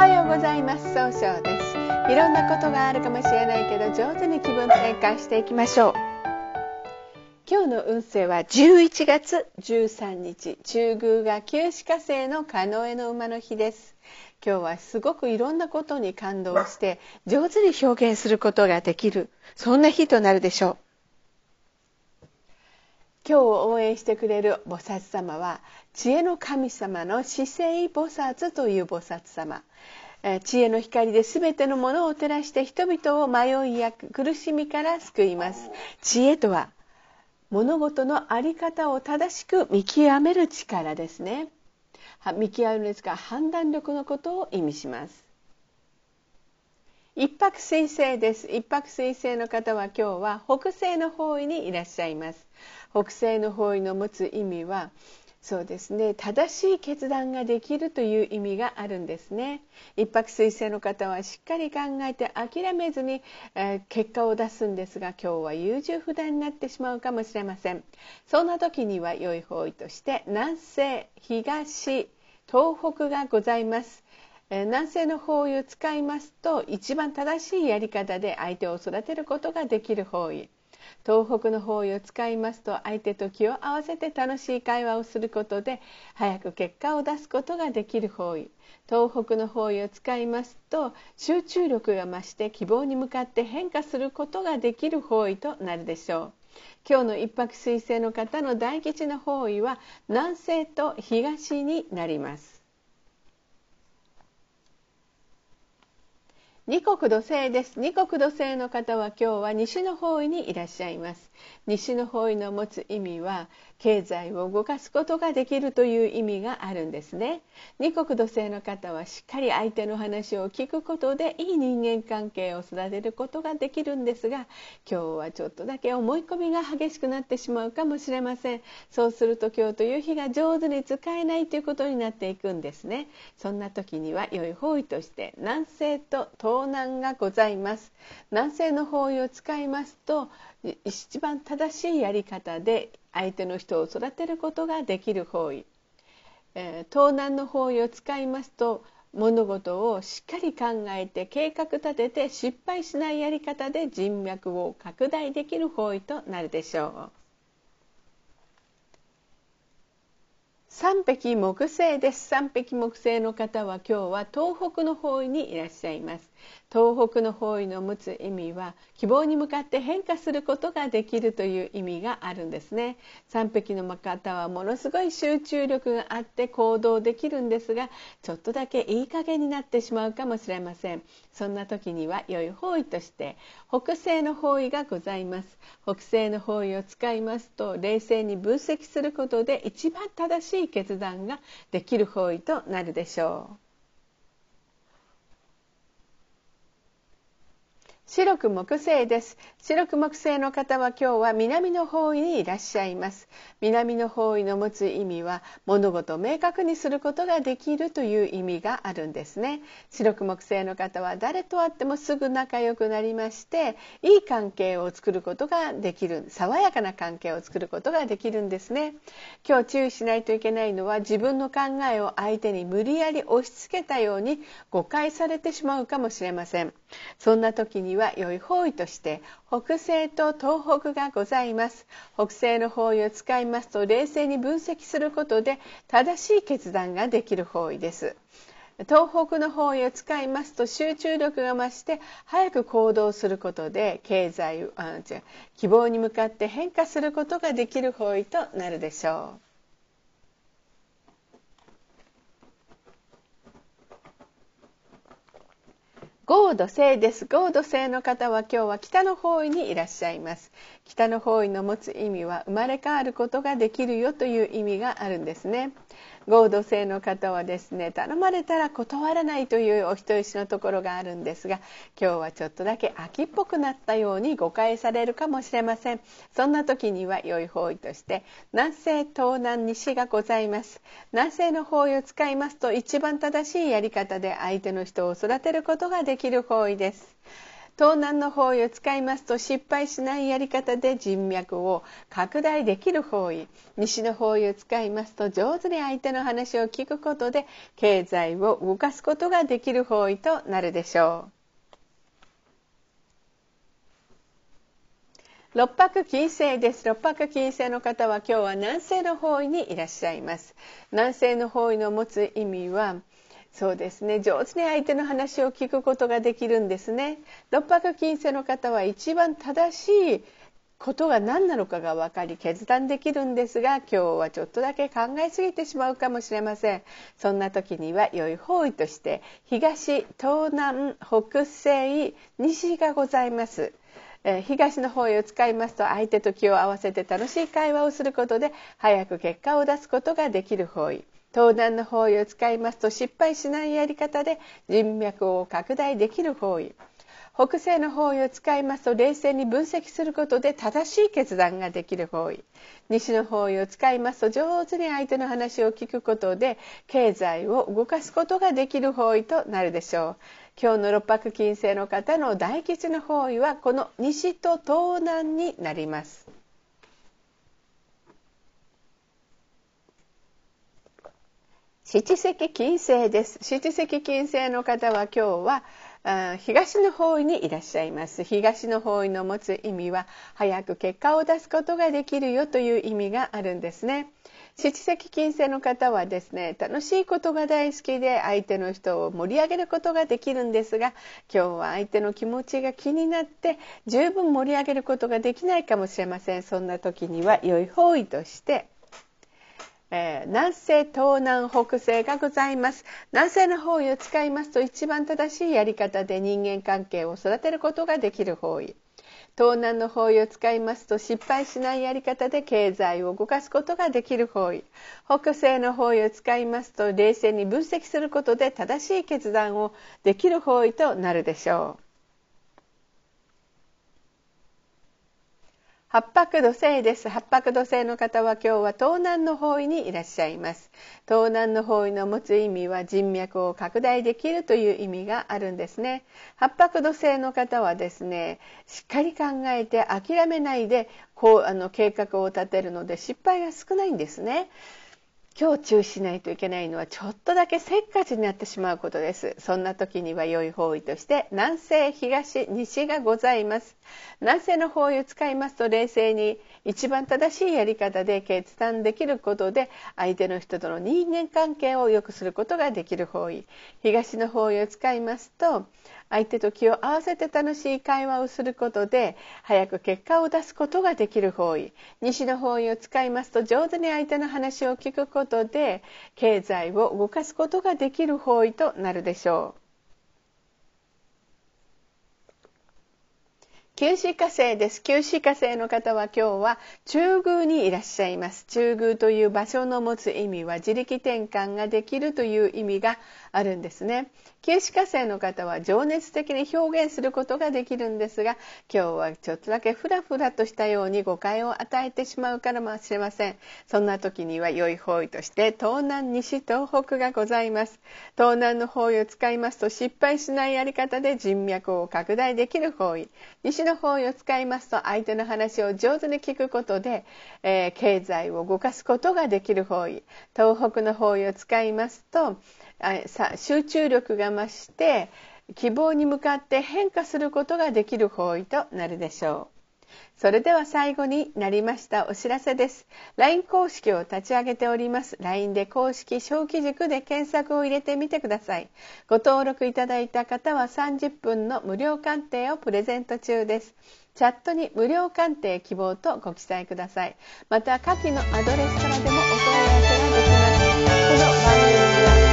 はようございます。総称です。いろんなことがあるかもしれないけど上手に気分転換していきましょう。今日の運勢は11月13日中宮が旧歯科生のカノエの馬の日です。今日はすごくいろんなことに感動して上手に表現することができる。そんな日となるでしょう。今日を応援してくれる菩薩様は知恵の神様の姿勢菩薩という菩薩様。知恵の光で全てのものを照らして人々を迷いや苦しみから救います。知恵とは物事の在り方を正しく見極める力ですね。見極めるですが判断力のことを意味します。一泊水星です。一泊水星の方は今日は北西の方位にいらっしゃいます。北西の方位の持つ意味はそうですね。正しい決断ができるという意味があるんですね。一泊水星の方はしっかり考えて諦めずに、えー、結果を出すんですが今日は優柔不断になってしまうかもしれません。そんな時には良い方位として南西東東北がございます。南西の方位を使いますと一番正しいやり方で相手を育てることができる方位。東北の方位を使いますと相手と気を合わせて楽しい会話をすることで早く結果を出すことができる方位。東北の方位を使いますと集中力が増して希望に向かって変化することができる方位となるでしょう。今日の一泊水星の方の大吉の方位は南西と東になります。二国土星です。二国土星の方は今日は西の方位にいらっしゃいます。西の方位の持つ意味は経済を動かすことができるという意味があるんですね。二国土星の方はしっかり相手の話を聞くことでいい人間関係を育てることができるんですが今日はちょっとだけ思い込みが激しくなってしまうかもしれません。そうすると今日という日が上手に使えないということになっていくんですね。そんな時には良い方位として南西と東南がございます。南西の方位を使いますと一番正しいやり方で相手の人を育てることができる方位、えー、東南の方位を使いますと物事をしっかり考えて計画立てて失敗しないやり方で人脈を拡大できる方位となるでしょう。三匹木星です。三匹木星の方は今日は東北の方位にいらっしゃいます。東北の方位の持つ意味は希望に向かって変化することができるという意味があるんですね。3匹の方はものすごい集中力があって行動できるんですがちょっとだけいい加減になってしまうかもしれません。そんな時には良い方位として北西の方位がございます。北西の方位を使いますと冷静に分析することで一番正しい決断ができる方位となるでしょう。白く木星です。白く木星の方は今日は南の方位にいらっしゃいます。南の方位の持つ意味は物事を明確にすることができるという意味があるんですね。白く木星の方は誰と会ってもすぐ仲良くなりましていい関係を作ることができる爽やかな関係を作ることができるんですね。今日注意しないといけないのは自分の考えを相手に無理やり押し付けたように誤解されてしまうかもしれません。そんな時には良い方位として北西と東北がございます北西の方位を使いますと冷静に分析することで正しい決断ができる方位です東北の方位を使いますと集中力が増して早く行動することで経済あ違う希望に向かって変化することができる方位となるでしょう。合土星です。合土星の方は今日は北の方位にいらっしゃいます。北の方位の持つ意味は生まれ変わることができるよという意味があるんですね。合同性の方はですね頼まれたら断らないというお人よしのところがあるんですが今日はちょっとだけ秋っぽくなったように誤解されるかもしれません。そんな時には良い方位として南西東南西がございます。南西の方位を使いますと一番正しいやり方で相手の人を育てることができる方位です東南の方位を使いますと失敗しないやり方で人脈を拡大できる方位西の方位を使いますと上手に相手の話を聞くことで経済を動かすことができる方位となるでしょう。六白金星です。六白金星の方は今日は南西の方位にいらっしゃいます。南西の方位の持つ意味は、そうですね。上手に相手の話を聞くことができるんですね。六白金星の方は一番正しいことが何なのかが分かり決断できるんですが今日はちょっとだけ考えすぎてしまうかもしれません。そんな時には良い方位として東東南北西西がございます。東の方位を使いますと相手と気を合わせて楽しい会話をすることで早く結果を出すことができる方位。東南の方位を使いますと失敗しないやり方で人脈を拡大できる方位。北西の方位を使いますと冷静に分析することで正しい決断ができる方位。西の方位を使いますと上手に相手の話を聞くことで経済を動かすことができる方位となるでしょう。今日の六白金星の方の大吉の方位はこの西と東南になります。七石金星です。七石金星の方は今日は東の方位にいらっしゃいます。東の方位の持つ意味は早く結果を出すことができるよという意味があるんですね。七石金星の方はですね楽しいことが大好きで相手の人を盛り上げることができるんですが今日は相手の気持ちが気になって十分盛り上げることができないかもしれませんそんな時には良い方位としてえー、南西東南北西がございます。南西の方位を使いますと一番正しいやり方で人間関係を育てることができる方位。東南の方位を使いますと失敗しないやり方で経済を動かすことができる方位。北西の方位を使いますと冷静に分析することで正しい決断をできる方位となるでしょう。八白土星です。八白土星の方は今日は東南の方位にいらっしゃいます。東南の方位の持つ意味は人脈を拡大できるという意味があるんですね。八白土星の方はですね、しっかり考えて諦めないでこうあの計画を立てるので失敗が少ないんですね。今日注意しないといけないのはちょっとだけせっかちになってしまうことです。そんな時には良い方位として南西東西がございます。南西の方位を使いますと冷静に一番正しいやり方で決断できることで相手の人との人間関係を良くすることができる方位。東の方位を使いますと相手と気を合わせて楽しい会話をすることで早く結果を出すことができる方位西の方位を使いますと上手に相手の話を聞くことで経済を動かすことができる方位となるでしょう。九死火星です。九死火星の方は今日は中宮にいらっしゃいます。中宮という場所の持つ意味は自力転換ができるという意味があるんですね。九死火星の方は情熱的に表現することができるんですが今日はちょっとだけフラフラとしたように誤解を与えてしまうからもしれません。そんな時には良い方位として東南西東北がございます。東南の方位を使いますと失敗しないやり方で人脈を拡大できる方位。西の方位を使いますと相手の話を上手に聞くことで、えー、経済を動かすことができる方位。東北の方位を使いますと集中力が増して希望に向かって変化することができる方位となるでしょう。それでは最後になりましたお知らせです。LINE 公式を立ち上げております。LINE で公式小規塾で検索を入れてみてください。ご登録いただいた方は30分の無料鑑定をプレゼント中です。チャットに無料鑑定希望とご記載ください。また下記のアドレスからでもお問い合わせができます。この番組は